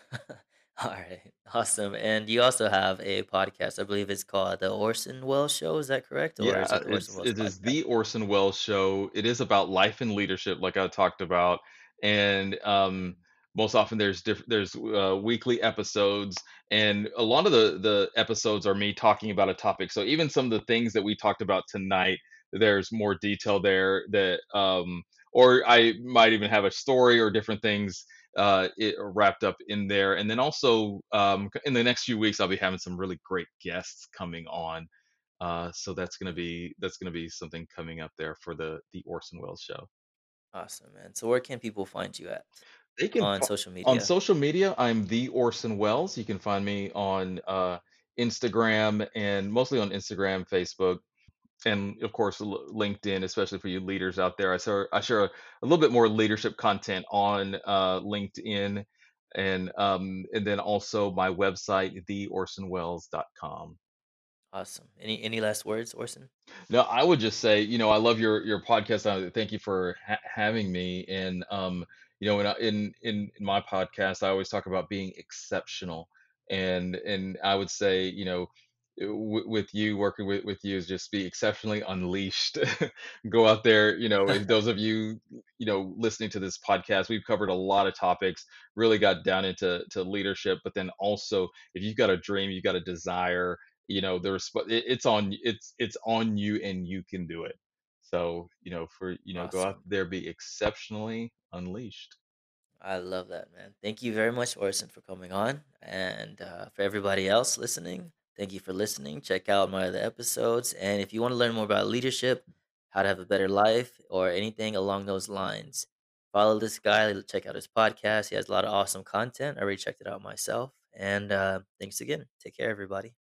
All right, awesome. And you also have a podcast. I believe it's called the Orson Welles Show. Is that correct, or is Yeah, it Orson it's it is the Orson Welles show. It is about life and leadership, like I talked about. and um, most often there's diff- there's uh, weekly episodes, and a lot of the the episodes are me talking about a topic. So even some of the things that we talked about tonight, there's more detail there that um, or I might even have a story or different things uh, it, wrapped up in there. And then also um, in the next few weeks, I'll be having some really great guests coming on. Uh, so that's gonna be that's gonna be something coming up there for the the Orson Welles show. Awesome, man. So where can people find you at They can on fo- social on media? social media. I'm the Orson Welles. You can find me on uh, Instagram and mostly on Instagram, Facebook, and of course L- LinkedIn, especially for you leaders out there. I share I share a, a little bit more leadership content on uh, LinkedIn, and um, and then also my website, theorsonwells.com. Awesome. Any any last words, Orson? No, I would just say, you know, I love your your podcast. Uh, thank you for ha having me. And um, you know, in, in in my podcast, I always talk about being exceptional. And and I would say, you know, eh, w with you working with with you is just be exceptionally unleashed. Go out there, you know, if those of you, you know, listening to this podcast, we've covered a lot of topics, really got down into to leadership, but then also if you've got a dream, you've got a desire you know the resp- it, it's on it's it's on you and you can do it so you know for you know go out Awesome. there be exceptionally unleashed I love that, man. Thank you very much, Orson, for coming on. And uh, for everybody else listening, thank you for listening. Check out my other episodes. And if you want to learn more about leadership, how to have a better life, or anything along those lines, follow this guy. Check out his podcast. He has a lot of awesome content. I already checked it out myself. And uh, thanks again. Take care, everybody.